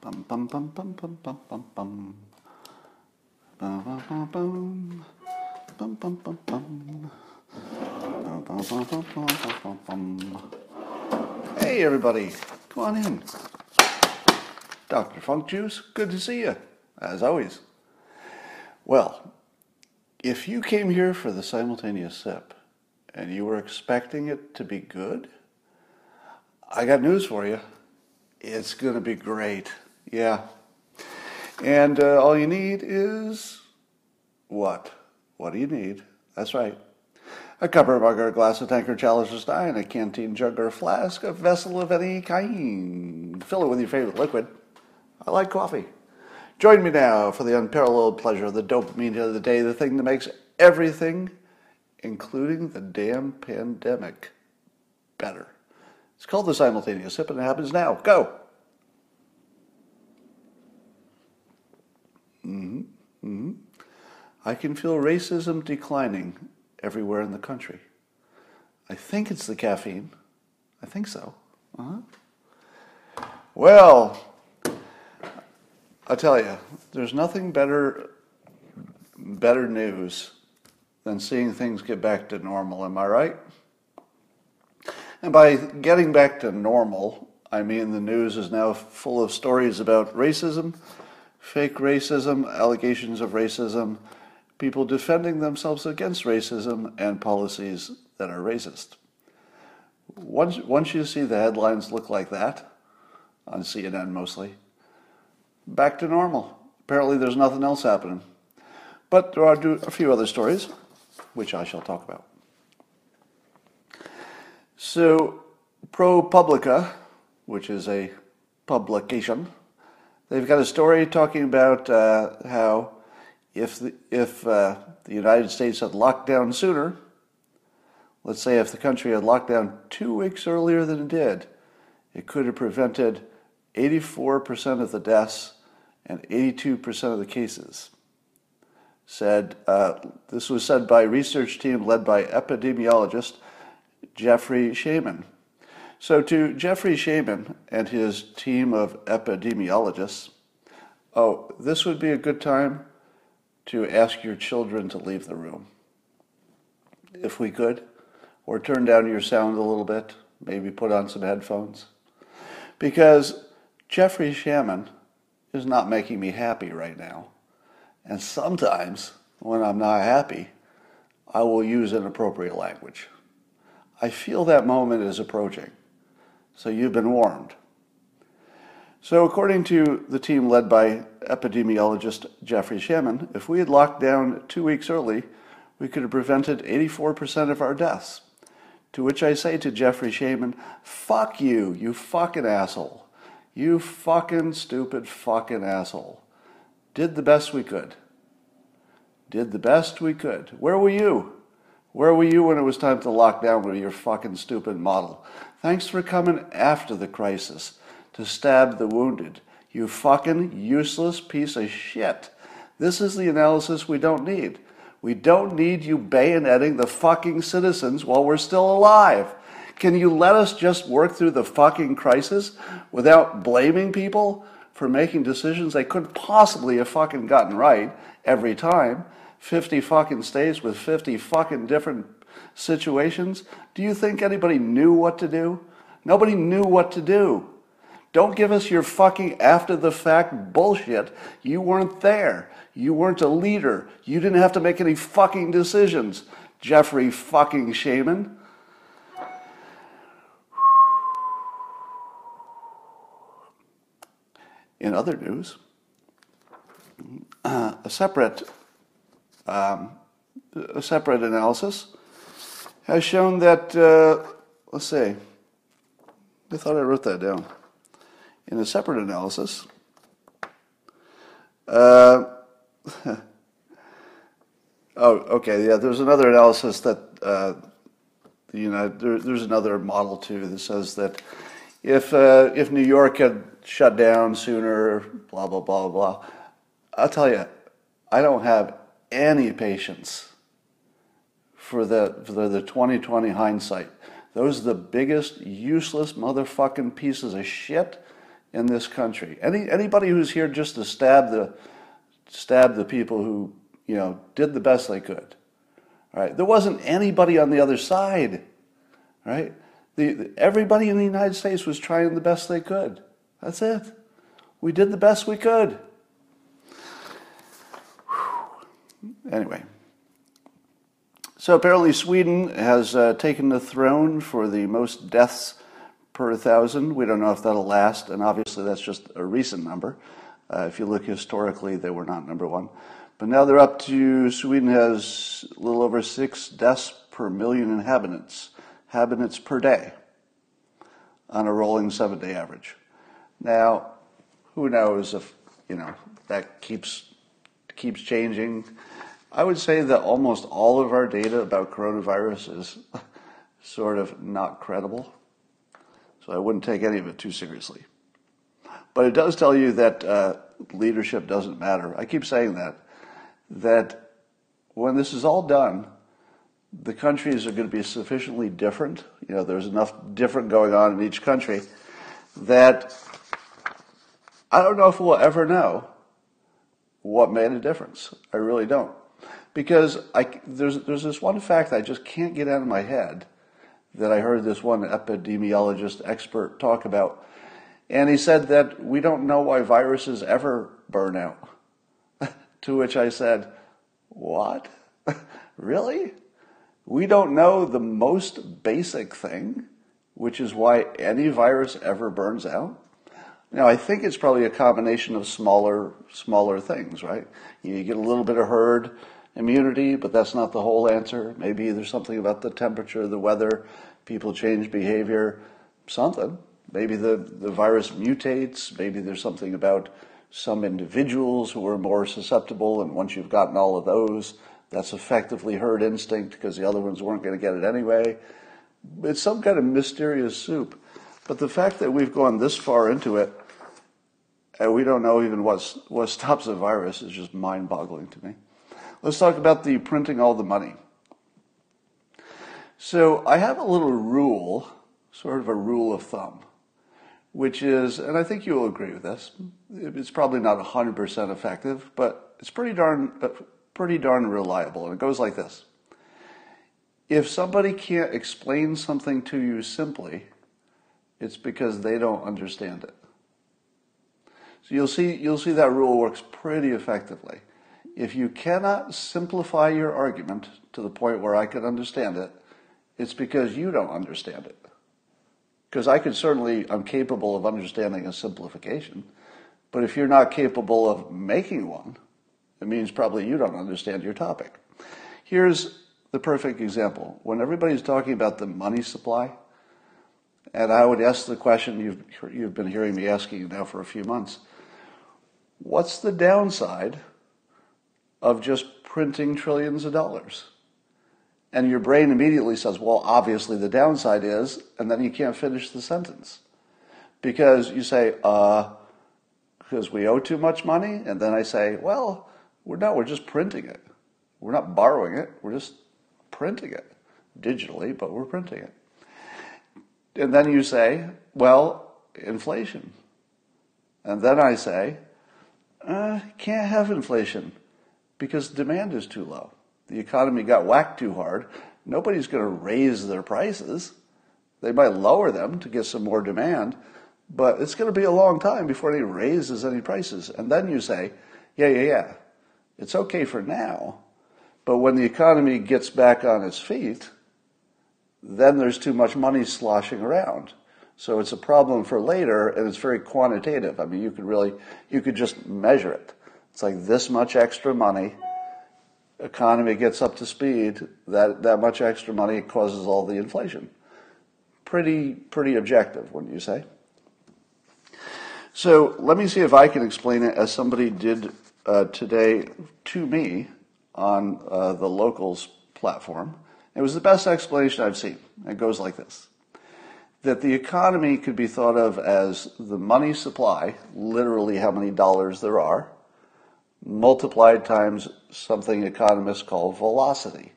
Bum bum bum bum bum bum bum bum. Bum bum bum bum. Bum bum bum bum. Bum bum bum bum bum bum bum. Hey everybody, come on in. Dr. Funk Juice, good to see you, as always. Well, if you came here for the simultaneous sip and you were expecting it to be good, I got news for you. It's going to be great. Yeah. And uh, all you need is what? What do you need? That's right. A cup or mug or a glass, a tankard, chalice or stein, a canteen, jug or flask, a vessel of any kind. Fill it with your favorite liquid. I like coffee. Join me now for the unparalleled pleasure, of the dopamine of the day, the thing that makes everything, including the damn pandemic, better. It's called the simultaneous sip, and it happens now. Go. Mm-hmm. Mm-hmm. I can feel racism declining everywhere in the country. I think it's the caffeine. I think so. Uh-huh. Well, I tell you, there's nothing better better news than seeing things get back to normal. Am I right? And by getting back to normal, I mean the news is now full of stories about racism, fake racism, allegations of racism, people defending themselves against racism, and policies that are racist. Once, once you see the headlines look like that, on CNN mostly, back to normal. Apparently, there's nothing else happening. But there are a few other stories, which I shall talk about. So, ProPublica, which is a publication, they've got a story talking about uh, how if the, if uh, the United States had locked down sooner, let's say if the country had locked down two weeks earlier than it did, it could have prevented 84% of the deaths and 82% of the cases. Said uh, this was said by a research team led by epidemiologist Jeffrey Shaman. So, to Jeffrey Shaman and his team of epidemiologists, oh, this would be a good time to ask your children to leave the room. If we could, or turn down your sound a little bit, maybe put on some headphones. Because Jeffrey Shaman is not making me happy right now. And sometimes, when I'm not happy, I will use inappropriate language. I feel that moment is approaching. So you've been warned. So, according to the team led by epidemiologist Jeffrey Shaman, if we had locked down two weeks early, we could have prevented 84% of our deaths. To which I say to Jeffrey Shaman, fuck you, you fucking asshole. You fucking stupid fucking asshole. Did the best we could. Did the best we could. Where were you? Where were you when it was time to lock down with your fucking stupid model? Thanks for coming after the crisis to stab the wounded. You fucking useless piece of shit. This is the analysis we don't need. We don't need you bayoneting the fucking citizens while we're still alive. Can you let us just work through the fucking crisis without blaming people for making decisions they couldn't possibly have fucking gotten right every time? 50 fucking states with 50 fucking different situations. Do you think anybody knew what to do? Nobody knew what to do. Don't give us your fucking after the fact bullshit. You weren't there. You weren't a leader. You didn't have to make any fucking decisions. Jeffrey fucking Shaman. In other news, uh, a separate um, a separate analysis has shown that, uh, let's see, I thought I wrote that down. In a separate analysis, uh, oh, okay, yeah, there's another analysis that uh, the there, there's another model too that says that if uh, if New York had shut down sooner, blah blah blah blah, I'll tell you, I don't have any patience for the, for the, the 2020 hindsight. Those are the biggest useless motherfucking pieces of shit in this country. Any anybody who's here just to stab the stab the people who you know did the best they could. Right? There wasn't anybody on the other side. Right? The, the, everybody in the United States was trying the best they could. That's it. We did the best we could. Anyway. So apparently, Sweden has uh, taken the throne for the most deaths per thousand. We don't know if that'll last, and obviously, that's just a recent number. Uh, if you look historically, they were not number one. But now they're up to Sweden has a little over six deaths per million inhabitants, inhabitants per day, on a rolling seven day average. Now, who knows if you know that keeps keeps changing. I would say that almost all of our data about coronavirus is sort of not credible. So I wouldn't take any of it too seriously. But it does tell you that uh, leadership doesn't matter. I keep saying that. That when this is all done, the countries are going to be sufficiently different. You know, there's enough different going on in each country that I don't know if we'll ever know what made a difference. I really don't because I, there's, there's this one fact I just can't get out of my head that I heard this one epidemiologist expert talk about. And he said that we don't know why viruses ever burn out. to which I said, What? really? We don't know the most basic thing, which is why any virus ever burns out? Now, I think it's probably a combination of smaller, smaller things, right? You get a little bit of herd immunity, but that's not the whole answer. Maybe there's something about the temperature, the weather, people change behavior, something. Maybe the, the virus mutates. Maybe there's something about some individuals who are more susceptible, and once you've gotten all of those, that's effectively herd instinct because the other ones weren't going to get it anyway. It's some kind of mysterious soup. But the fact that we've gone this far into it, and we don't know even what's, what stops the virus is just mind boggling to me. Let's talk about the printing all the money. So I have a little rule, sort of a rule of thumb, which is, and I think you'll agree with this, it's probably not 100% effective, but it's pretty darn, pretty darn reliable. And it goes like this. If somebody can't explain something to you simply, it's because they don't understand it. So you'll see, you'll see that rule works pretty effectively. If you cannot simplify your argument to the point where I can understand it, it's because you don't understand it. Because I can certainly, I'm capable of understanding a simplification, but if you're not capable of making one, it means probably you don't understand your topic. Here's the perfect example. When everybody's talking about the money supply, and I would ask the question you've, you've been hearing me asking now for a few months what's the downside of just printing trillions of dollars. And your brain immediately says, well, obviously the downside is, and then you can't finish the sentence. Because you say, uh, because we owe too much money. And then I say, well, we're not, we're just printing it. We're not borrowing it, we're just printing it digitally, but we're printing it. And then you say, well, inflation. And then I say, uh, can't have inflation because demand is too low. The economy got whacked too hard. Nobody's going to raise their prices. They might lower them to get some more demand, but it's going to be a long time before they raises any prices. And then you say, yeah, yeah, yeah, it's okay for now, but when the economy gets back on its feet, then there's too much money sloshing around. So it's a problem for later, and it's very quantitative. I mean, you could really, you could just measure it. It's like this much extra money, economy gets up to speed, that, that much extra money causes all the inflation. Pretty, pretty objective, wouldn't you say? So let me see if I can explain it as somebody did uh, today to me on uh, the locals platform. It was the best explanation I've seen. It goes like this that the economy could be thought of as the money supply, literally how many dollars there are, multiplied times something economists call velocity.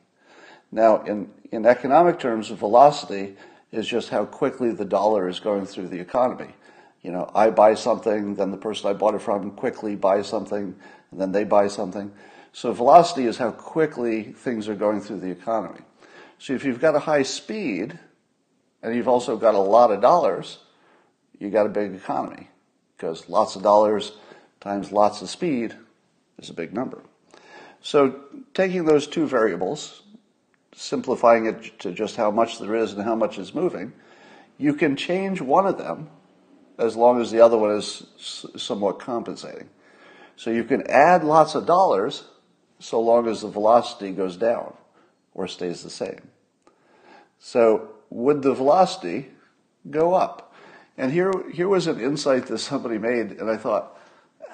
Now, in, in economic terms, velocity is just how quickly the dollar is going through the economy. You know, I buy something, then the person I bought it from quickly buys something, and then they buy something. So velocity is how quickly things are going through the economy. So if you've got a high speed, and you've also got a lot of dollars, you got a big economy because lots of dollars times lots of speed is a big number. So taking those two variables, simplifying it to just how much there is and how much is moving, you can change one of them as long as the other one is somewhat compensating. So you can add lots of dollars so long as the velocity goes down or stays the same. So would the velocity go up? And here, here was an insight that somebody made, and I thought,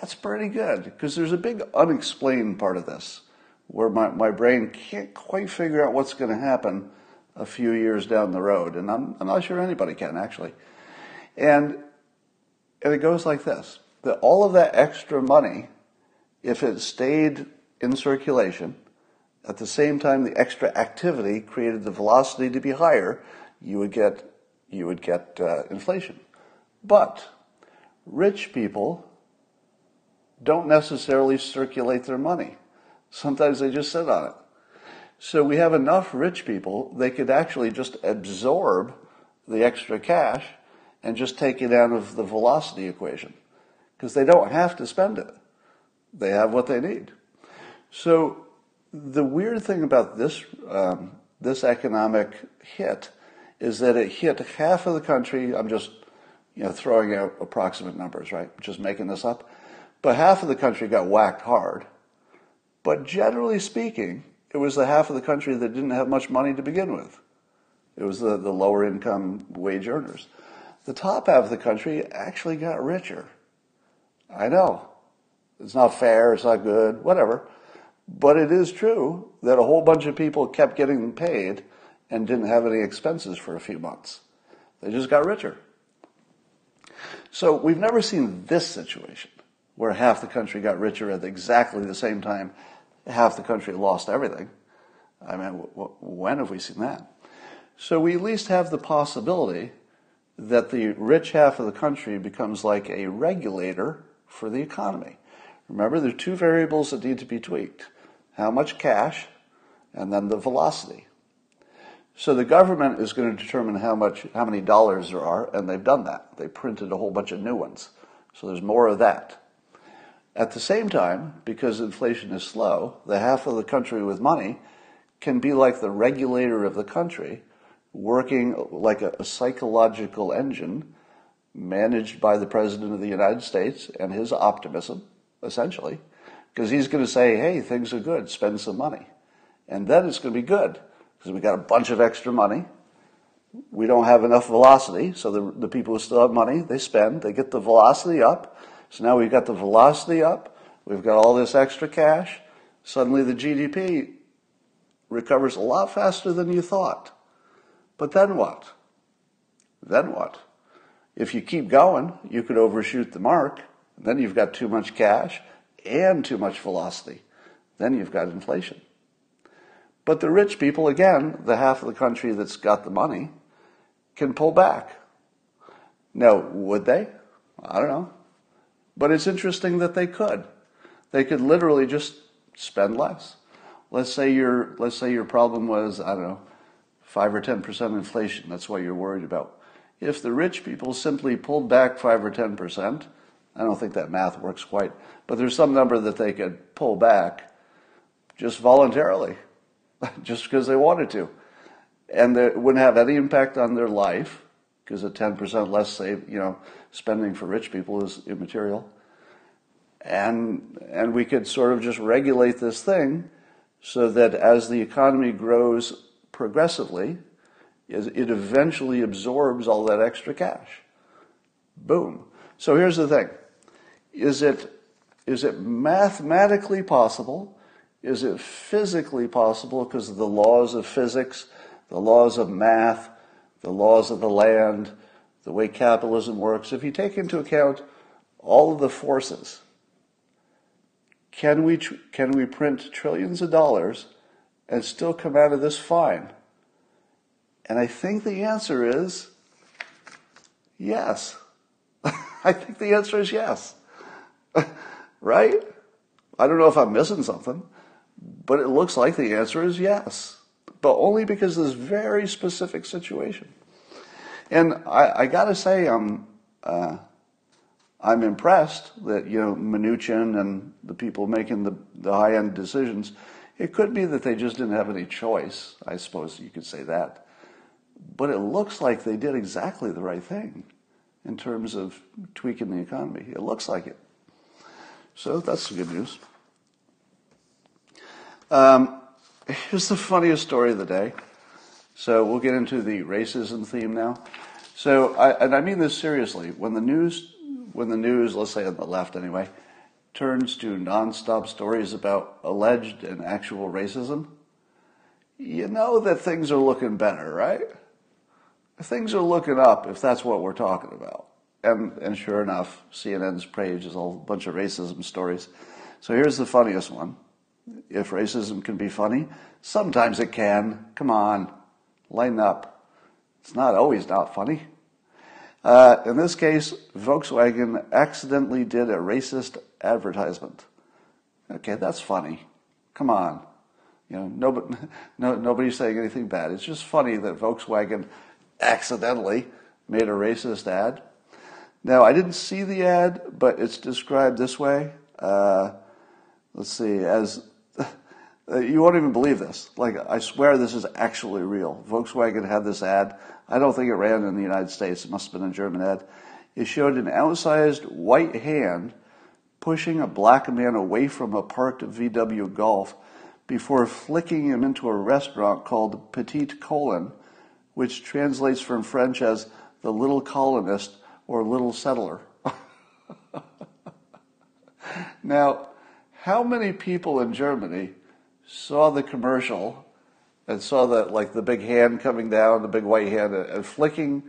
that's pretty good, because there's a big unexplained part of this where my, my brain can't quite figure out what's going to happen a few years down the road. And I'm, I'm not sure anybody can, actually. And, and it goes like this that all of that extra money, if it stayed in circulation, at the same time the extra activity created the velocity to be higher, you would get, you would get uh, inflation. But rich people don't necessarily circulate their money. Sometimes they just sit on it. So we have enough rich people, they could actually just absorb the extra cash and just take it out of the velocity equation because they don't have to spend it. They have what they need. So the weird thing about this um, this economic hit is that it hit half of the country. I'm just you know throwing out approximate numbers, right? Just making this up. But half of the country got whacked hard. But generally speaking, it was the half of the country that didn't have much money to begin with. It was the, the lower income wage earners. The top half of the country actually got richer. I know. It's not fair, it's not good, whatever. But it is true that a whole bunch of people kept getting paid and didn't have any expenses for a few months. They just got richer. So we've never seen this situation where half the country got richer at exactly the same time half the country lost everything. I mean, when have we seen that? So we at least have the possibility that the rich half of the country becomes like a regulator for the economy. Remember, there are two variables that need to be tweaked how much cash and then the velocity. So the government is going to determine how much, how many dollars there are, and they've done that. They printed a whole bunch of new ones. So there's more of that. At the same time, because inflation is slow, the half of the country with money can be like the regulator of the country, working like a, psychological engine managed by the President of the United States and his optimism, essentially, because he's going to say, hey, things are good, spend some money. And then it's going to be good because we got a bunch of extra money. We don't have enough velocity, so the, the people who still have money, they spend, they get the velocity up, so now we've got the velocity up, we've got all this extra cash. Suddenly the GDP recovers a lot faster than you thought. But then what? Then what? If you keep going, you could overshoot the mark. Then you've got too much cash and too much velocity. Then you've got inflation. But the rich people, again, the half of the country that's got the money, can pull back. Now, would they? I don't know. But it's interesting that they could. They could literally just spend less. Let's say your let's say your problem was I don't know five or ten percent inflation. That's what you're worried about. If the rich people simply pulled back five or ten percent, I don't think that math works quite, but there's some number that they could pull back just voluntarily, just because they wanted to, and it wouldn't have any impact on their life because a 10% less save, you know, spending for rich people is immaterial. And, and we could sort of just regulate this thing so that as the economy grows progressively, it eventually absorbs all that extra cash. Boom. So here's the thing. Is it, is it mathematically possible? Is it physically possible because of the laws of physics, the laws of math, the laws of the land, the way capitalism works, if you take into account all of the forces, can we, can we print trillions of dollars and still come out of this fine? And I think the answer is yes. I think the answer is yes. right? I don't know if I'm missing something, but it looks like the answer is yes. But only because of this very specific situation. And I, I got to say, I'm, uh, I'm impressed that, you know, Mnuchin and the people making the, the high end decisions, it could be that they just didn't have any choice. I suppose you could say that. But it looks like they did exactly the right thing in terms of tweaking the economy. It looks like it. So that's good news. Um, here's the funniest story of the day. So we'll get into the racism theme now. So, I, and I mean this seriously. When the news, when the news, let's say on the left anyway, turns to nonstop stories about alleged and actual racism, you know that things are looking better, right? Things are looking up if that's what we're talking about. And, and sure enough, CNN's page is a bunch of racism stories. So here's the funniest one. If racism can be funny, sometimes it can. Come on, lighten up. It's not always not funny. Uh, in this case, Volkswagen accidentally did a racist advertisement. Okay, that's funny. Come on. You know, nobody, no, nobody's saying anything bad. It's just funny that Volkswagen accidentally made a racist ad. Now, I didn't see the ad, but it's described this way. Uh, let's see, as Uh, you won't even believe this. Like, I swear this is actually real. Volkswagen had this ad. I don't think it ran in the United States. It must have been a German ad. It showed an outsized white hand pushing a black man away from a parked VW Golf before flicking him into a restaurant called Petite Colon, which translates from French as the little colonist or little settler. now, how many people in Germany saw the commercial and saw that like the big hand coming down, the big white hand, and flicking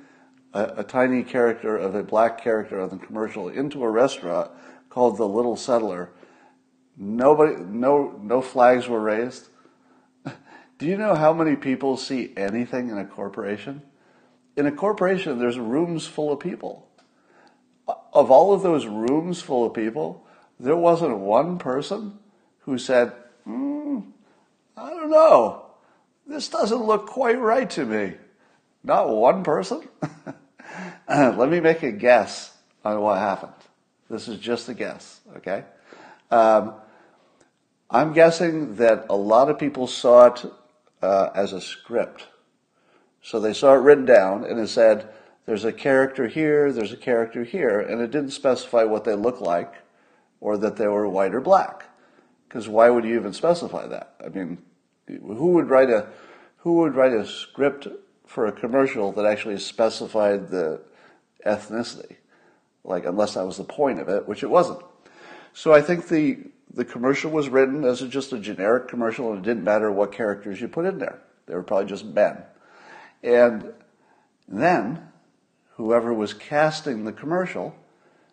a, a, tiny character of a black character on the commercial into a restaurant called the Little Settler. Nobody, no, no flags were raised. Do you know how many people see anything in a corporation? In a corporation, there's rooms full of people. Of all of those rooms full of people, there wasn't one person who said, hmm, I don't know. This doesn't look quite right to me. Not one person? Let me make a guess on what happened. This is just a guess, okay? Um, I'm guessing that a lot of people saw it uh, as a script. So they saw it written down and it said, there's a character here, there's a character here, and it didn't specify what they look like or that they were white or black. Because why would you even specify that? I mean, who would write a who would write a script for a commercial that actually specified the ethnicity? Like, unless that was the point of it, which it wasn't. So I think the the commercial was written as a, just a generic commercial, and it didn't matter what characters you put in there. They were probably just men. And then, whoever was casting the commercial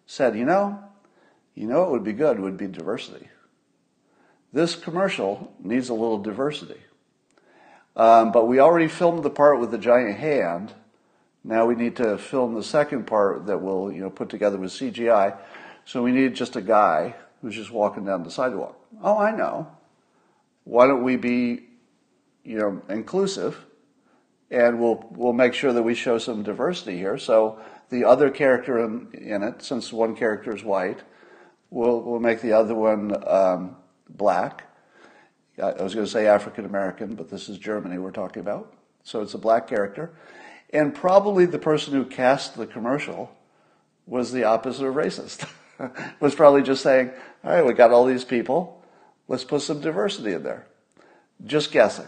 said, you know, you know, it would be good would be diversity. This commercial needs a little diversity. Um, but we already filmed the part with the giant hand. Now we need to film the second part that we'll, you know, put together with CGI. So we need just a guy who's just walking down the sidewalk. Oh, I know. Why don't we be, you know, inclusive, and we'll we'll make sure that we show some diversity here. So the other character in, in it, since one character is white, We'll, we'll make the other one um, black. I was going to say African American, but this is Germany we're talking about. So it's a black character. And probably the person who cast the commercial was the opposite of racist. was probably just saying, all right, we got all these people. Let's put some diversity in there. Just guessing.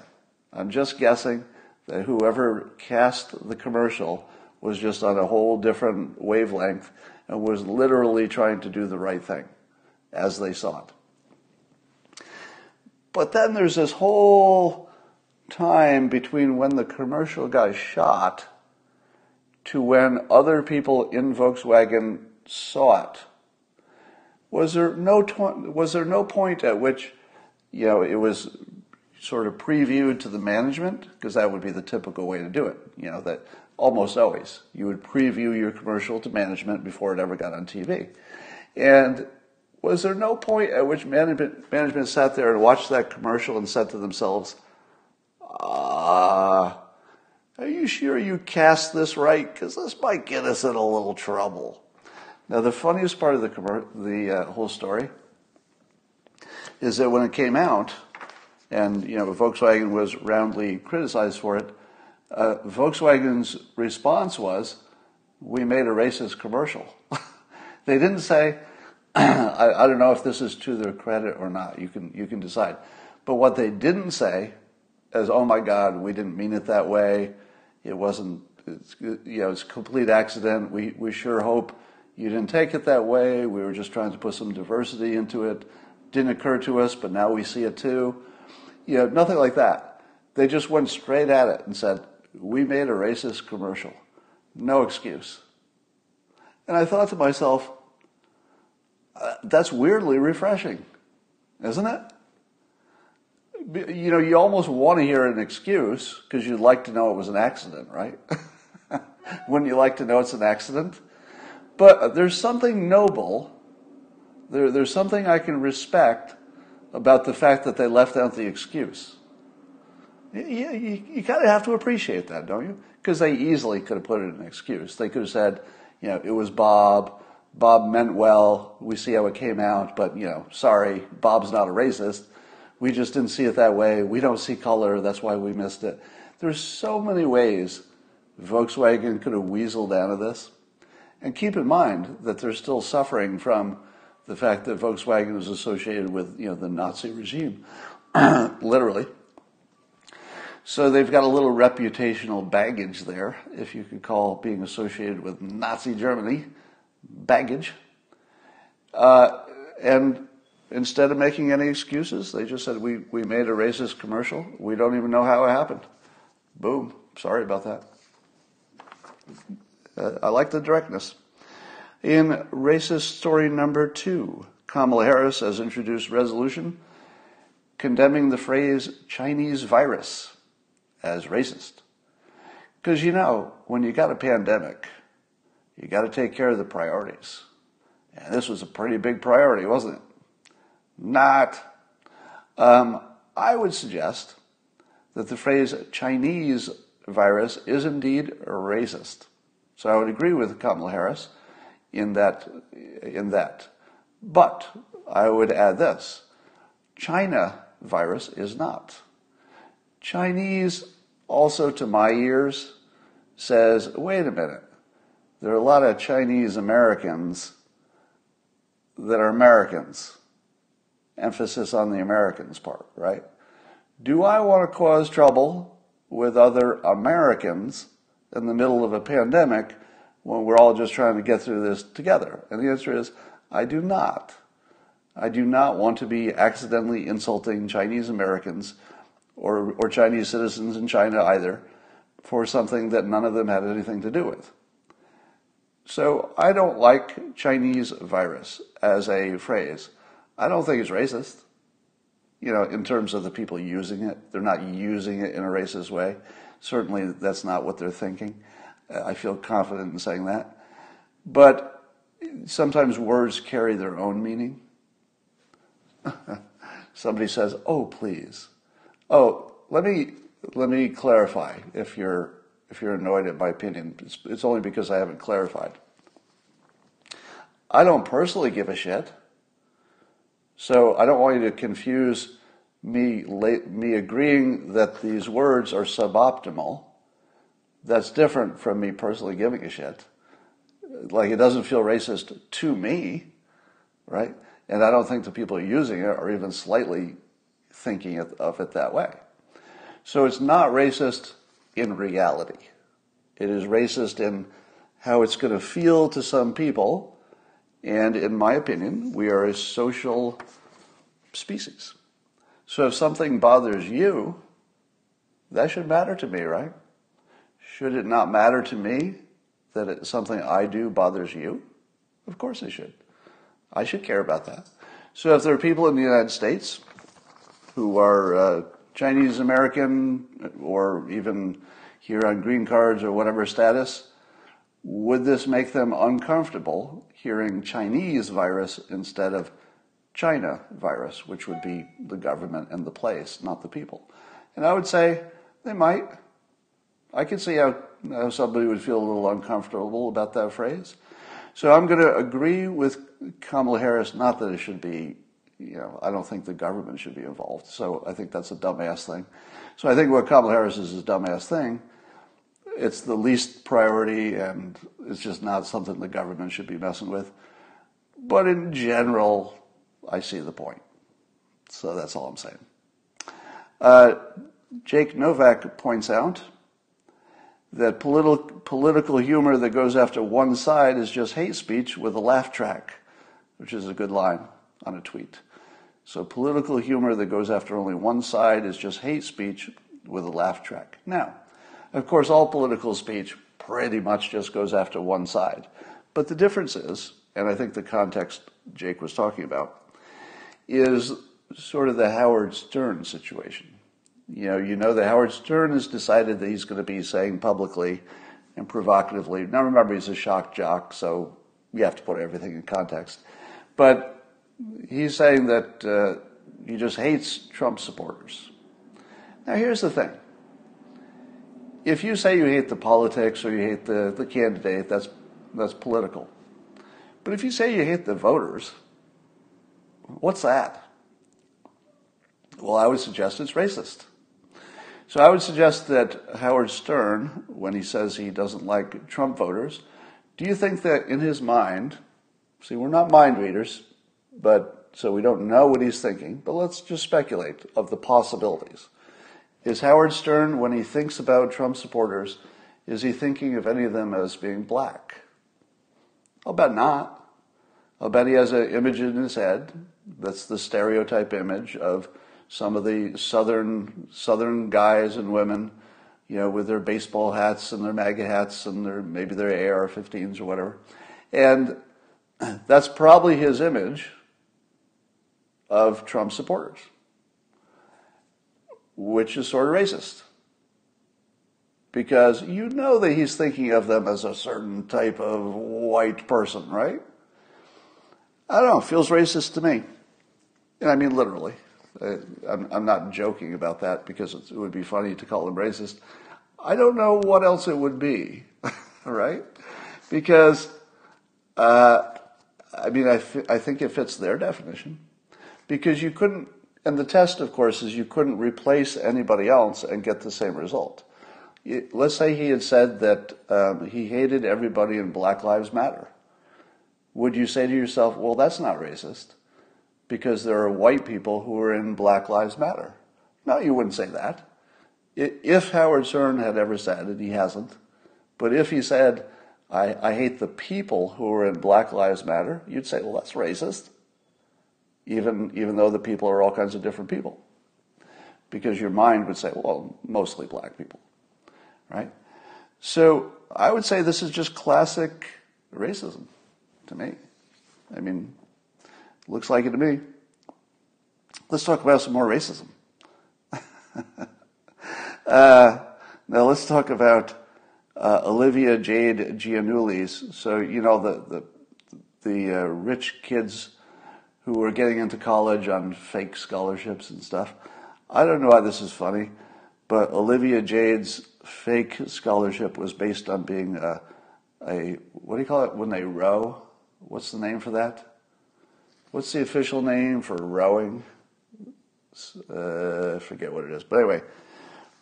I'm just guessing that whoever cast the commercial was just on a whole different wavelength and was literally trying to do the right thing as they saw it. But then there's this whole time between when the commercial got shot to when other people in Volkswagen saw it. Was there no was there no point at which you know it was sort of previewed to the management because that would be the typical way to do it. You know that almost always. You would preview your commercial to management before it ever got on TV. And was there no point at which management, management sat there and watched that commercial and said to themselves, ah, uh, are you sure you cast this right? Because this might get us in a little trouble. Now, the funniest part of the, the uh, whole story is that when it came out, and you know Volkswagen was roundly criticized for it, uh, Volkswagen's response was, "We made a racist commercial." they didn't say, I, "I don't know if this is to their credit or not. You can you can decide." But what they didn't say is, "Oh my God, we didn't mean it that way. It wasn't. It's, you know, it's a complete accident. We we sure hope." You didn't take it that way. We were just trying to put some diversity into it didn't occur to us, but now we see it too. You know, nothing like that. They just went straight at it and said, We made a racist commercial. No excuse. And I thought to myself, uh, that's weirdly refreshing, isn't it? You know, you almost want to hear an excuse because you'd like to know it was an accident, right? Wouldn't you like to know it's an accident? But there's something noble there, there's something I can respect about the fact that they left out the excuse. You, you, you kind of have to appreciate that, don't you? Because they easily could have put in an excuse. They could have said, you know, it was Bob. Bob meant well. We see how it came out, but, you know, sorry, Bob's not a racist. We just didn't see it that way. We don't see color. That's why we missed it. There's so many ways Volkswagen could have weaseled out of this. And keep in mind that they're still suffering from the fact that Volkswagen was associated with you know the Nazi regime, literally. So they've got a little reputational baggage there, if you could call being associated with Nazi Germany baggage. Uh, and instead of making any excuses, they just said, we, we made a racist commercial. We don't even know how it happened. Boom. Sorry about that. Uh, I like the directness. In racist story number two, Kamala Harris has introduced resolution condemning the phrase Chinese virus as racist. Because you know, when you got a pandemic, you got to take care of the priorities. And this was a pretty big priority, wasn't it? Not. Um, I would suggest that the phrase Chinese virus is indeed racist. So I would agree with Kamala Harris in that, in that. But I would add this China virus is not. Chinese, also to my ears, says, wait a minute, there are a lot of Chinese Americans that are Americans. Emphasis on the Americans part, right? Do I want to cause trouble with other Americans in the middle of a pandemic when we're all just trying to get through this together? And the answer is, I do not. I do not want to be accidentally insulting Chinese Americans or, or Chinese citizens in China either for something that none of them had anything to do with. So I don't like Chinese virus as a phrase. I don't think it's racist. You know, in terms of the people using it, they're not using it in a racist way. Certainly, that's not what they're thinking. I feel confident in saying that. But sometimes words carry their own meaning. Somebody says, "Oh, please." Oh, let me let me clarify. If you're if you're annoyed at my opinion, it's, it's only because I haven't clarified. I don't personally give a shit. So I don't want you to confuse me me agreeing that these words are suboptimal that's different from me personally giving a shit. Like it doesn't feel racist to me, right? And I don't think the people using it are even slightly thinking of it that way. So it's not racist in reality. It is racist in how it's going to feel to some people. And in my opinion, we are a social species. So if something bothers you, that should matter to me, right? Should it not matter to me that it, something I do bothers you? Of course it should. I should care about that. So if there are people in the United States who are uh, Chinese American or even here on green cards or whatever status, would this make them uncomfortable hearing Chinese virus instead of China virus, which would be the government and the place, not the people? And I would say they might. I could see how, how somebody would feel a little uncomfortable about that phrase. So I'm going to agree with Kamala Harris, not that it should be, you know, I don't think the government should be involved. So I think that's a dumbass thing. So I think what Kamala Harris is is a dumbass thing. It's the least priority and it's just not something the government should be messing with. But in general, I see the point. So that's all I'm saying. Uh, Jake Novak points out that political, political humor that goes after one side is just hate speech with a laugh track, which is a good line on a tweet. So political humor that goes after only one side is just hate speech with a laugh track. Now, of course, all political speech pretty much just goes after one side. But the difference is, and I think the context Jake was talking about, is sort of the Howard Stern situation you know, you know that Howard Stern has decided that he's going to be saying publicly and provocatively. Now, remember, he's a shock jock, so you have to put everything in context. But he's saying that uh, he just hates Trump supporters. Now, here's the thing. If you say you hate the politics or you hate the, the candidate, that's, that's political. But if you say you hate the voters, what's that? Well, I would suggest it's racist. So I would suggest that Howard Stern, when he says he doesn't like Trump voters, do you think that in his mind, see, we're not mind readers, but so we don't know what he's thinking, but let's just speculate of the possibilities. Is Howard Stern, when he thinks about Trump supporters, is he thinking of any of them as being black? I'll bet not. I'll bet he has an image in his head that's the stereotype image of some of the southern southern guys and women, you know, with their baseball hats and their MAGA hats and their maybe their AR-15s or whatever, and that's probably his image of Trump supporters, which is sort of racist. Because you know that he's thinking of them as a certain type of white person, right? I don't know, feels racist to me. And I mean literally. I'm, I'm, not joking about that because it would be funny to call him racist. I don't know what else it would be, right? Because, uh, I mean, I, f- I think it fits their definition. Because you couldn't, and the test, of course, is you couldn't replace anybody else and get the same result. Let's say he had said that um, he hated everybody in Black Lives Matter. Would you say to yourself, well, that's not racist? because there are white people who are in Black Lives Matter. No, you wouldn't say that. If Howard Stern had ever said it, he hasn't, but if he said, I, I hate the people who are in Black Lives Matter, you'd say, well, that's racist, even, even though the people are all kinds of different people. Because your mind would say, well, mostly black people, right? So I would say this is just classic racism to me. I mean, Looks like it to me. Let's talk about some more racism. uh, now let's talk about uh, Olivia Jade Giannoulis. So you know the the, the uh, rich kids who were getting into college on fake scholarships and stuff. I don't know why this is funny, but Olivia Jade's fake scholarship was based on being a, a what do you call it when they row? What's the name for that? what's the official name for rowing? Uh, I forget what it is, but anyway.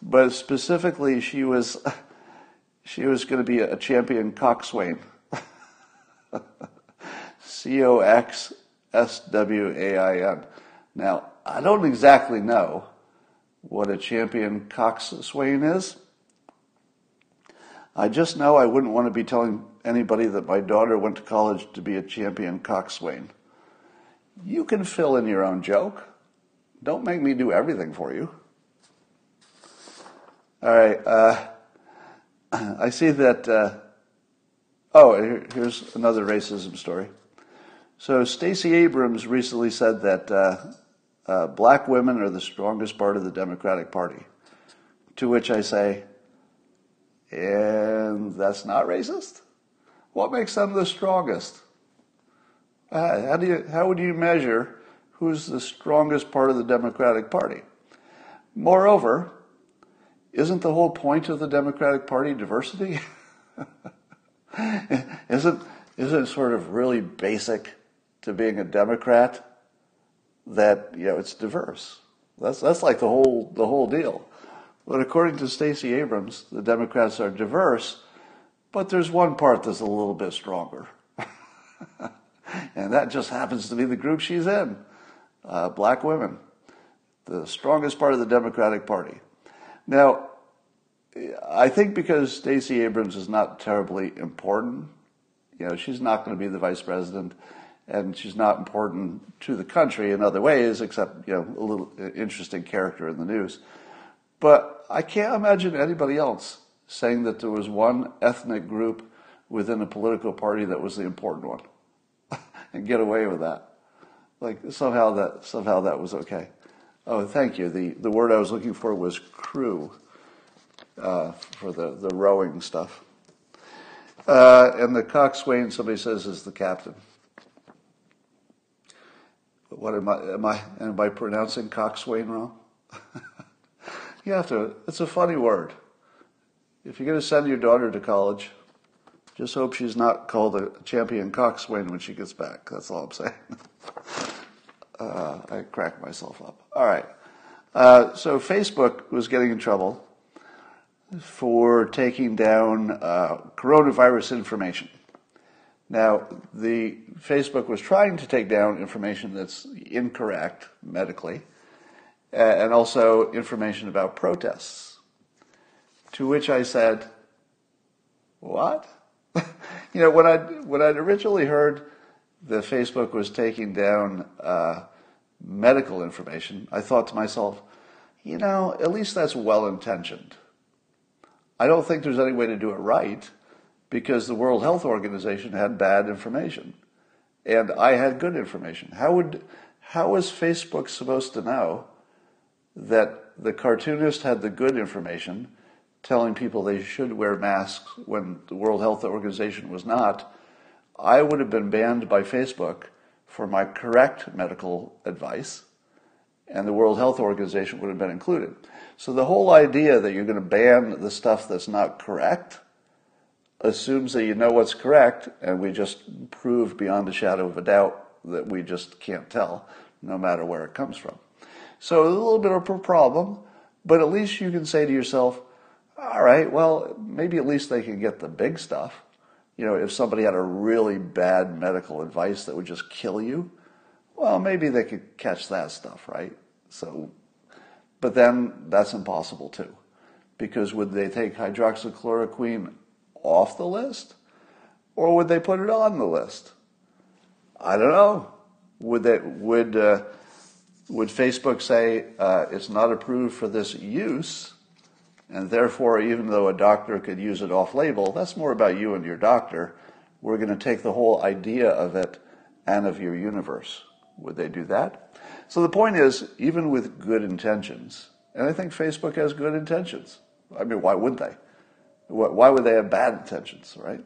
But specifically, she was she was going to be a champion coxswain. C O X S W A I N. Now, I don't exactly know what a champion coxswain is. I just know I wouldn't want to be telling anybody that my daughter went to college to be a champion coxswain. You can fill in your own joke. Don't make me do everything for you. All right. Uh, I see that. Uh, oh, here's another racism story. So Stacey Abrams recently said that uh, uh, black women are the strongest part of the Democratic Party. To which I say, and that's not racist? What makes them the strongest? Uh, how, do you, how would you measure who's the strongest part of the Democratic Party? Moreover, isn't the whole point of the Democratic Party diversity? isn't, isn't sort of really basic to being a Democrat that you know it's diverse? That's that's like the whole the whole deal. But according to Stacey Abrams, the Democrats are diverse, but there's one part that's a little bit stronger. and that just happens to be the group she's in uh, black women, the strongest part of the Democratic Party. Now, I think because Stacey Abrams is not terribly important, you know, she's not going to be the vice president, and she's not important to the country in other ways, except you know, a little interesting character in the news. But I can't imagine anybody else saying that there was one ethnic group within a political party that was the important one and get away with that. Like somehow that somehow that was okay. Oh, thank you. The the word I was looking for was crew uh, for the, the rowing stuff. Uh, and the coxswain, somebody says, is the captain. What am I? Am I? Am I pronouncing coxswain wrong? You have to, it's a funny word. If you're going to send your daughter to college, just hope she's not called a champion coxswain when she gets back. That's all I'm saying. uh, I crack myself up. All right. Uh, so Facebook was getting in trouble for taking down uh, coronavirus information. Now, the Facebook was trying to take down information that's incorrect medically and also information about protests. To which I said, What? you know, when I'd, when I'd originally heard that Facebook was taking down uh, medical information, I thought to myself, you know, at least that's well intentioned. I don't think there's any way to do it right because the World Health Organization had bad information and I had good information. How would how was Facebook supposed to know that the cartoonist had the good information, telling people they should wear masks when the World Health Organization was not, I would have been banned by Facebook for my correct medical advice, and the World Health Organization would have been included. So the whole idea that you're going to ban the stuff that's not correct assumes that you know what's correct, and we just prove beyond a shadow of a doubt that we just can't tell, no matter where it comes from. So a little bit of a problem, but at least you can say to yourself, all right, well, maybe at least they can get the big stuff. You know, if somebody had a really bad medical advice that would just kill you, well, maybe they could catch that stuff, right? So, but then that's impossible too. Because would they take hydroxychloroquine off the list? Or would they put it on the list? I don't know. Would they, would, uh, would Facebook say uh, it's not approved for this use, and therefore, even though a doctor could use it off label, that's more about you and your doctor. We're going to take the whole idea of it and of your universe. Would they do that? So the point is, even with good intentions, and I think Facebook has good intentions. I mean, why wouldn't they? Why would they have bad intentions, right?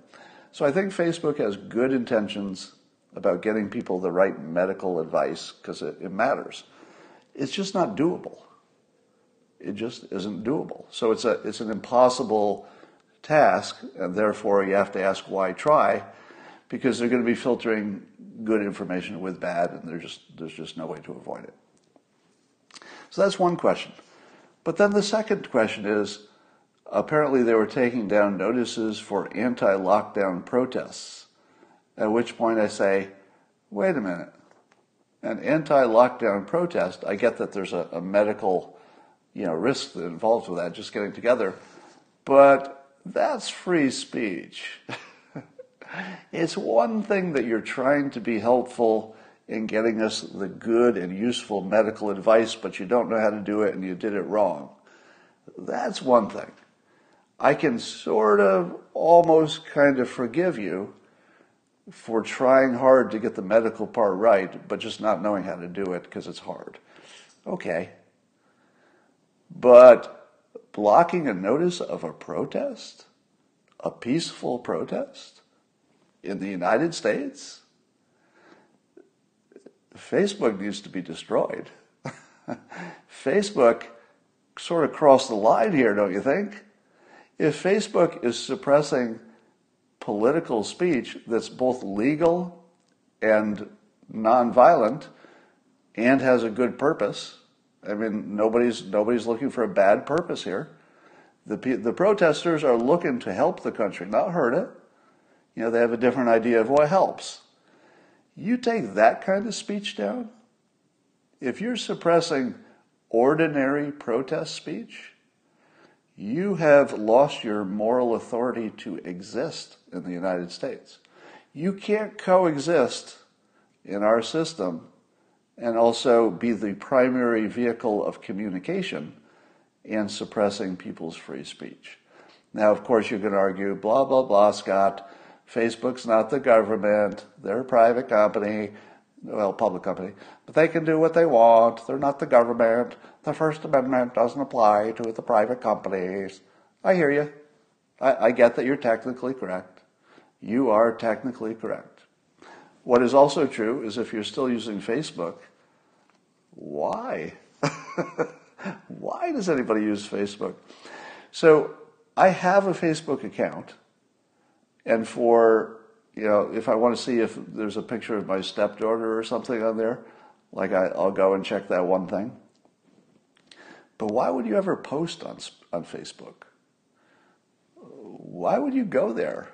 So I think Facebook has good intentions about getting people the right medical advice because it, it matters. It's just not doable. It just isn't doable. So it's a it's an impossible task, and therefore you have to ask why try, because they're going to be filtering good information with bad, and there's just there's just no way to avoid it. So that's one question. But then the second question is apparently they were taking down notices for anti lockdown protests. At which point I say, wait a minute. An anti-lockdown protest, I get that there's a, a medical, you know, risk involved with that, just getting together, but that's free speech. it's one thing that you're trying to be helpful in getting us the good and useful medical advice, but you don't know how to do it and you did it wrong. That's one thing. I can sort of almost kind of forgive you for trying hard to get the medical part right, but just not knowing how to do it because it's hard. Okay. But blocking a notice of a protest? a peaceful protest in the United States? Facebook needs to be destroyed. Facebook sort of crossed the line here, don't you think? If Facebook is suppressing political speech that's both legal and nonviolent and has a good purpose, I mean, nobody's nobody's looking for a bad purpose here. The the protesters are looking to help the country, not hurt it. You know, they have a different idea of what helps. You take that kind of speech down. If you're suppressing ordinary protest speech, you have lost your moral authority to exist in the United States. You can't coexist in our system and also be the primary vehicle of communication and suppressing people's free speech. Now, of course, you can argue, blah, blah, blah, Scott. Facebook's not the government. They're a private company, well, public company, but they can do what they want. They're not the government. The First Amendment doesn't apply to the private companies. I hear you. I, I get that you're technically correct. You are technically correct. What is also true is if you're still using Facebook, why? why does anybody use Facebook? So I have a Facebook account, and for you know, if I want to see if there's a picture of my stepdaughter or something on there, like I, will go and check that one thing. But why would you ever post on on Facebook? Why would you go there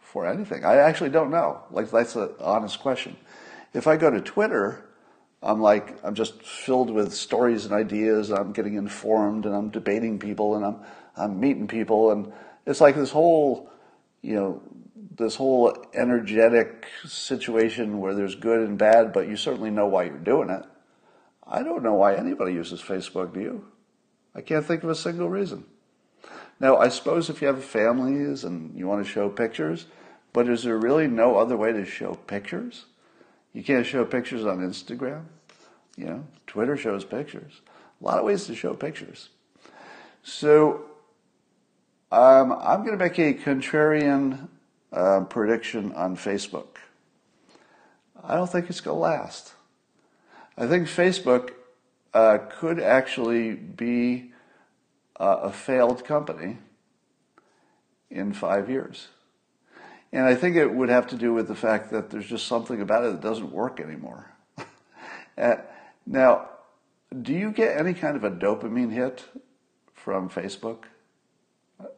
for anything? I actually don't know. Like that's an honest question. If I go to Twitter, I'm like I'm just filled with stories and ideas. I'm getting informed and I'm debating people and I'm I'm meeting people and it's like this whole you know this whole energetic situation where there's good and bad, but you certainly know why you're doing it. I don't know why anybody uses Facebook, do you? I can't think of a single reason. Now, I suppose if you have families and you want to show pictures, but is there really no other way to show pictures? You can't show pictures on Instagram. You know, Twitter shows pictures. A lot of ways to show pictures. So um, I'm going to make a contrarian uh, prediction on Facebook. I don't think it's going to last. I think Facebook uh, could actually be uh, a failed company in five years. And I think it would have to do with the fact that there's just something about it that doesn't work anymore. uh, now, do you get any kind of a dopamine hit from Facebook?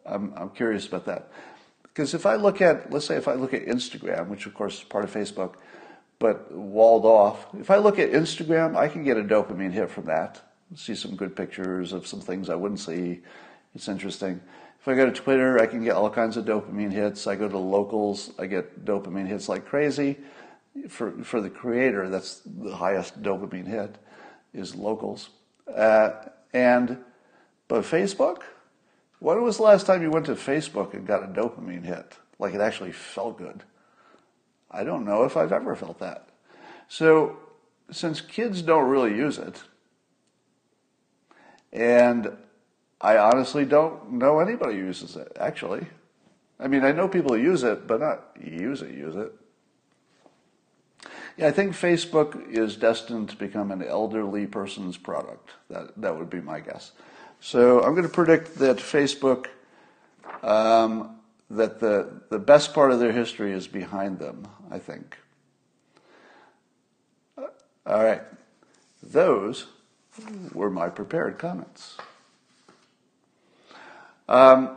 I'm, I'm curious about that. Because if I look at, let's say if I look at Instagram, which of course is part of Facebook, but walled off, if I look at Instagram, I can get a dopamine hit from that. See some good pictures of some things I wouldn't see. It's interesting. If I go to Twitter, I can get all kinds of dopamine hits. I go to locals, I get dopamine hits like crazy. For, for the creator, that's the highest dopamine hit is locals. Uh, and, but Facebook, when was the last time you went to Facebook and got a dopamine hit? Like it actually felt good? I don't know if I've ever felt that. So, since kids don't really use it, and I honestly don't know anybody who uses it, actually. I mean, I know people use it, but not use it, use it. Yeah, I think Facebook is destined to become an elderly person's product. That, that would be my guess. So I'm going to predict that Facebook, um, that the, the best part of their history is behind them, I think. Uh, all right. Those were my prepared comments. Um,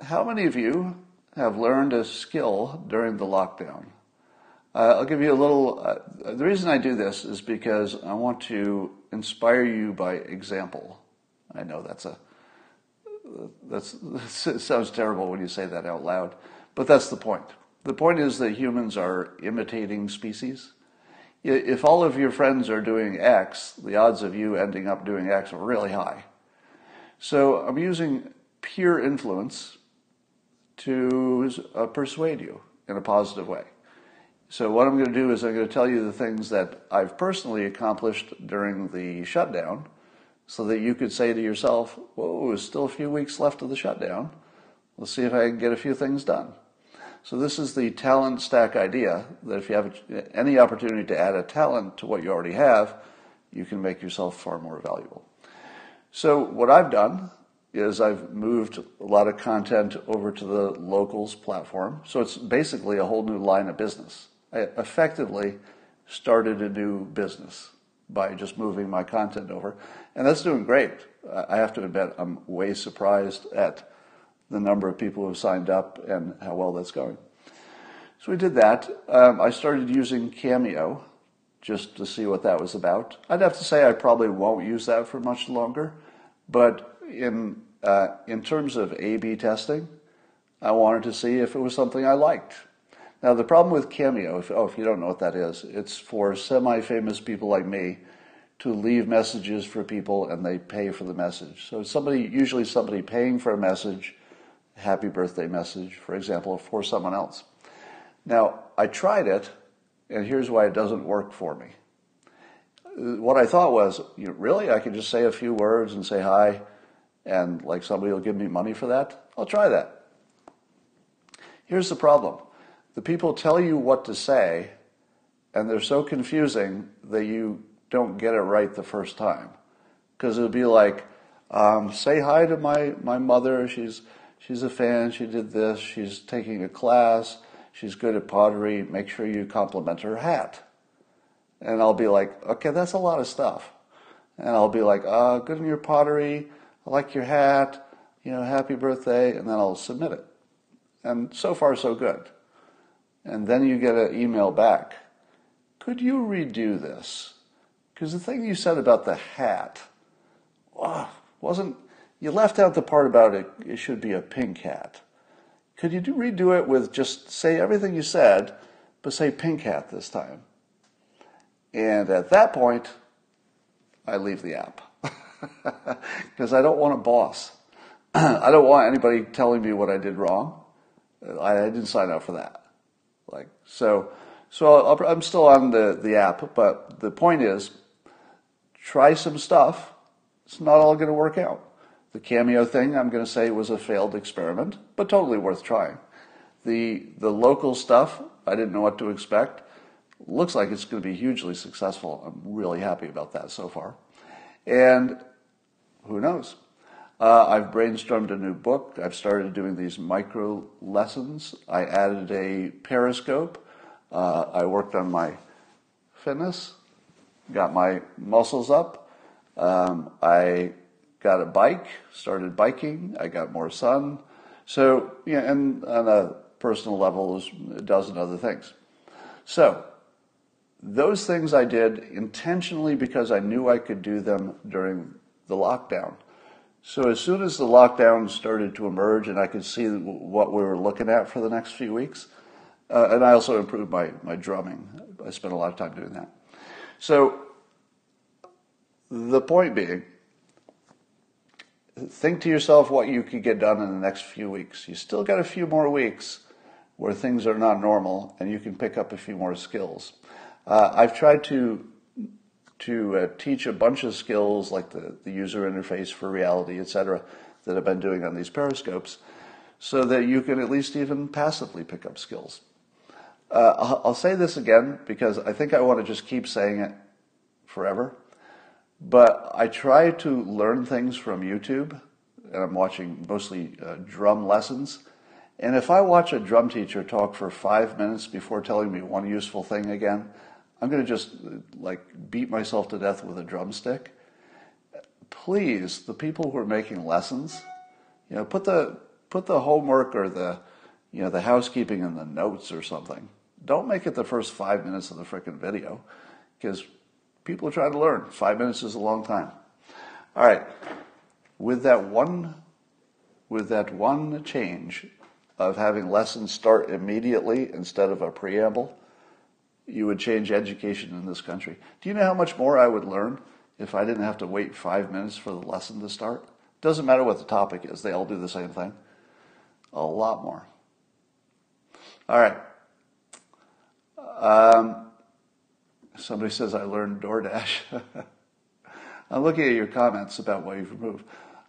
how many of you have learned a skill during the lockdown? Uh, I'll give you a little. Uh, the reason I do this is because I want to inspire you by example. I know that's a that's it sounds terrible when you say that out loud, but that's the point. The point is that humans are imitating species. If all of your friends are doing X, the odds of you ending up doing X are really high. So I'm using peer influence to uh, persuade you in a positive way. So what I'm going to do is I'm going to tell you the things that I've personally accomplished during the shutdown so that you could say to yourself, whoa, there's still a few weeks left of the shutdown. Let's see if I can get a few things done. So this is the talent stack idea that if you have any opportunity to add a talent to what you already have, you can make yourself far more valuable. So what I've done is I've moved a lot of content over to the locals platform. So it's basically a whole new line of business. I effectively started a new business by just moving my content over. And that's doing great. I have to admit, I'm way surprised at the number of people who have signed up and how well that's going. So we did that. Um, I started using Cameo just to see what that was about. I'd have to say I probably won't use that for much longer, but in uh, in terms of A/B testing, I wanted to see if it was something I liked. Now the problem with Cameo, if, oh, if you don't know what that is, it's for semi-famous people like me to leave messages for people and they pay for the message. So somebody, usually somebody paying for a message, happy birthday message, for example, for someone else. Now I tried it, and here's why it doesn't work for me. What I thought was, you know, really, I could just say a few words and say hi, and like somebody will give me money for that. I'll try that. Here's the problem: the people tell you what to say, and they're so confusing that you don't get it right the first time. Because it would be like, um, say hi to my, my mother. She's, she's a fan. She did this. She's taking a class. She's good at pottery. Make sure you compliment her hat. And I'll be like, okay, that's a lot of stuff. And I'll be like, uh, good in your pottery. I like your hat. You know, happy birthday. And then I'll submit it. And so far, so good. And then you get an email back. Could you redo this? Because the thing you said about the hat oh, wasn't, you left out the part about it, it should be a pink hat. Could you do, redo it with just say everything you said, but say pink hat this time? And at that point, I leave the app. Because I don't want a boss. I don't want anybody telling me what I did wrong. I, I didn't sign up for that. Like so, so i am still on the, the app, but the point is, try some stuff. It's not all going to work out. The cameo thing, I'm going to say, was a failed experiment, but totally worth trying. The, the local stuff, I didn't know what to expect. Looks like it's going to be hugely successful. I'm really happy about that so far. And who knows? Uh, I've brainstormed a new book. I've started doing these micro lessons. I added a periscope. Uh, I worked on my fitness got my muscles up. Um, I got a bike, started biking. I got more sun. So, yeah, and on a personal level, there's a dozen other things. So, those things I did intentionally because I knew I could do them during the lockdown. So as soon as the lockdown started to emerge and I could see what we were looking at for the next few weeks, uh, and I also improved my, my drumming. I spent a lot of time doing that. So the point being, think to yourself what you could get done in the next few weeks. You still got a few more weeks where things are not normal and you can pick up a few more skills. Uh, I've tried to to uh, teach a bunch of skills like the, the user interface for reality, etc., that I've been doing on these periscopes, so that you can at least even passively pick up skills. Uh, I'll, say this again because I think I want to just keep saying it forever. But I try to learn things from YouTube, and I'm watching mostly uh, drum lessons. And if I watch a drum teacher talk for five minutes before telling me one useful thing again, I'm going to just like beat myself to death with a drumstick. Please, the people who are making lessons, you know, put the put the homework or the you know the housekeeping in the notes or something. Don't make it the first five minutes of the freaking video, because people are trying to learn. Five minutes is a long time. All right. With that one, with that one change of having lessons start immediately instead of a preamble, you would change education in this country. Do you know how much more I would learn if I didn't have to wait five minutes for the lesson to start? Doesn't matter what the topic is, they all do the same thing. A lot more. All right. Um, Somebody says, I learned DoorDash. I'm looking at your comments about what you've improved.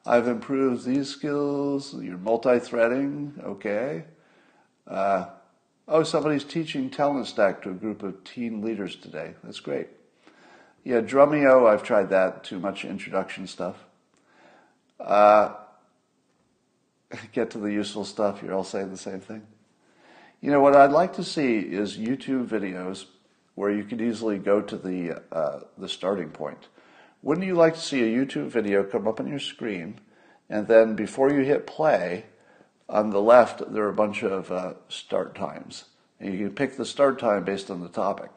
I've improved these skills. You're multi-threading, okay. Uh, oh, somebody's teaching Talent Stack to a group of teen leaders today. That's great. Yeah, Drumeo, I've tried that. Too much introduction stuff. Uh, get to the useful stuff. You're all saying the same thing. You know, what I'd like to see is YouTube videos where you could easily go to the, uh, the starting point. Wouldn't you like to see a YouTube video come up on your screen and then before you hit play, on the left there are a bunch of uh, start times. And you can pick the start time based on the topic.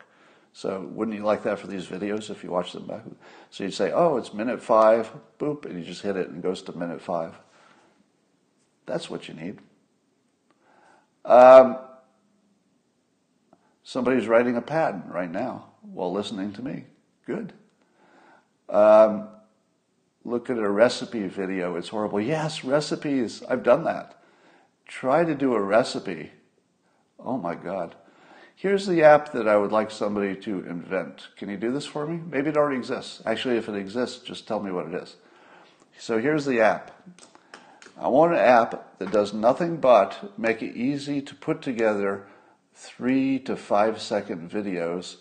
So wouldn't you like that for these videos if you watch them back? So you'd say, oh, it's minute five, boop, and you just hit it and it goes to minute five. That's what you need. Um, somebody's writing a patent right now while listening to me. Good. Um, look at a recipe video. It's horrible. Yes, recipes. I've done that. Try to do a recipe. Oh my God. Here's the app that I would like somebody to invent. Can you do this for me? Maybe it already exists. Actually, if it exists, just tell me what it is. So here's the app. I want an app that does nothing but make it easy to put together three to five second videos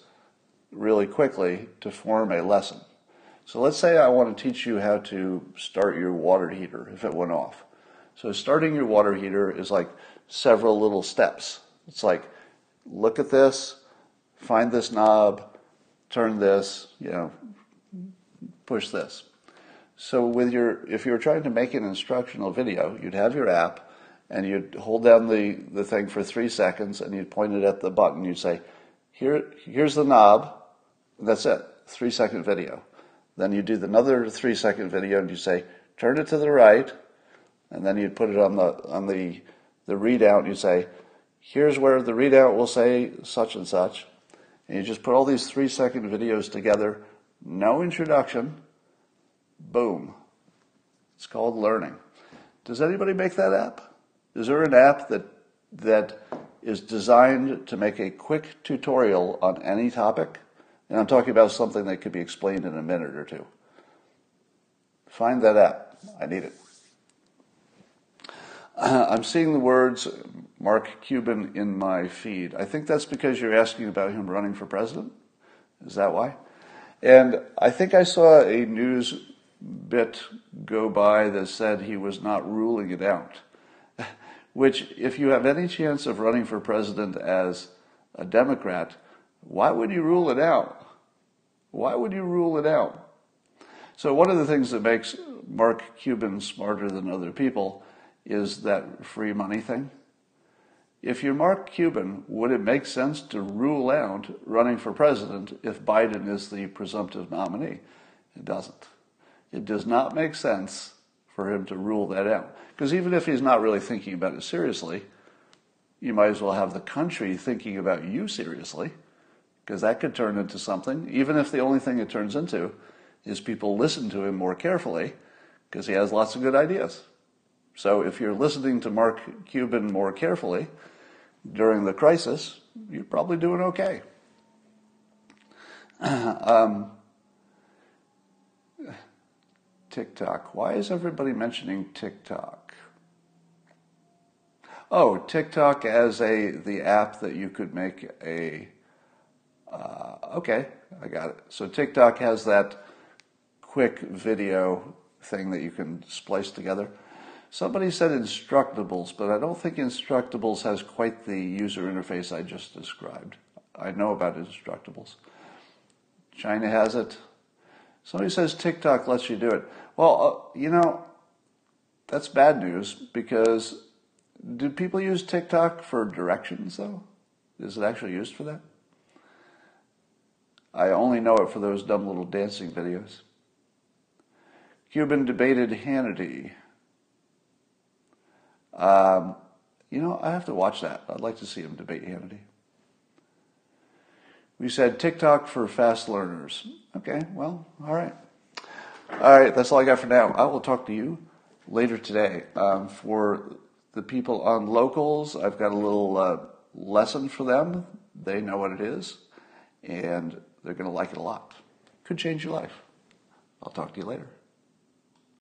really quickly to form a lesson. So let's say I want to teach you how to start your water heater if it went off. So starting your water heater is like several little steps. It's like look at this, find this knob, turn this, you know, push this. So with your, if you were trying to make an instructional video, you'd have your app and you'd hold down the, the thing for three seconds and you'd point it at the button. You'd say, here, here's the knob. That's it. Three second video. Then you do another three second video and you say, turn it to the right. And then you'd put it on the, on the, the readout and you say, here's where the readout will say such and such. And you just put all these three second videos together, no introduction, boom. It's called learning. Does anybody make that app? Is there an app that, that is designed to make a quick tutorial on any topic? And I'm talking about something that could be explained in a minute or two. Find that app. I need it. I'm seeing the words Mark Cuban in my feed. I think that's because you're asking about him running for president. Is that why? And I think I saw a news bit go by that said he was not ruling it out. Which, if you have any chance of running for president as a Democrat, why would you rule it out? Why would you rule it out? So, one of the things that makes Mark Cuban smarter than other people is that free money thing. If you're Mark Cuban, would it make sense to rule out running for president if Biden is the presumptive nominee? It doesn't. It does not make sense for him to rule that out. Because even if he's not really thinking about it seriously, you might as well have the country thinking about you seriously, because that could turn into something, even if the only thing it turns into is people listen to him more carefully, because he has lots of good ideas. So if you're listening to Mark Cuban more carefully during the crisis, you're probably doing okay. um, TikTok. Why is everybody mentioning TikTok? Oh, TikTok as a the app that you could make a. Uh, okay, I got it. So TikTok has that quick video thing that you can splice together. Somebody said Instructables, but I don't think Instructables has quite the user interface I just described. I know about Instructables. China has it. Somebody says TikTok lets you do it. Well, uh, you know, that's bad news because do people use TikTok for directions though? Is it actually used for that? I only know it for those dumb little dancing videos. Cuban debated Hannity. Um, you know, I have to watch that. I'd like to see him debate Hannity. We said TikTok for fast learners. Okay, well, all right. All right, that's all I got for now. I will talk to you later today. Um, for the people on locals, I've got a little uh, lesson for them. They know what it is, and they're going to like it a lot. Could change your life. I'll talk to you later.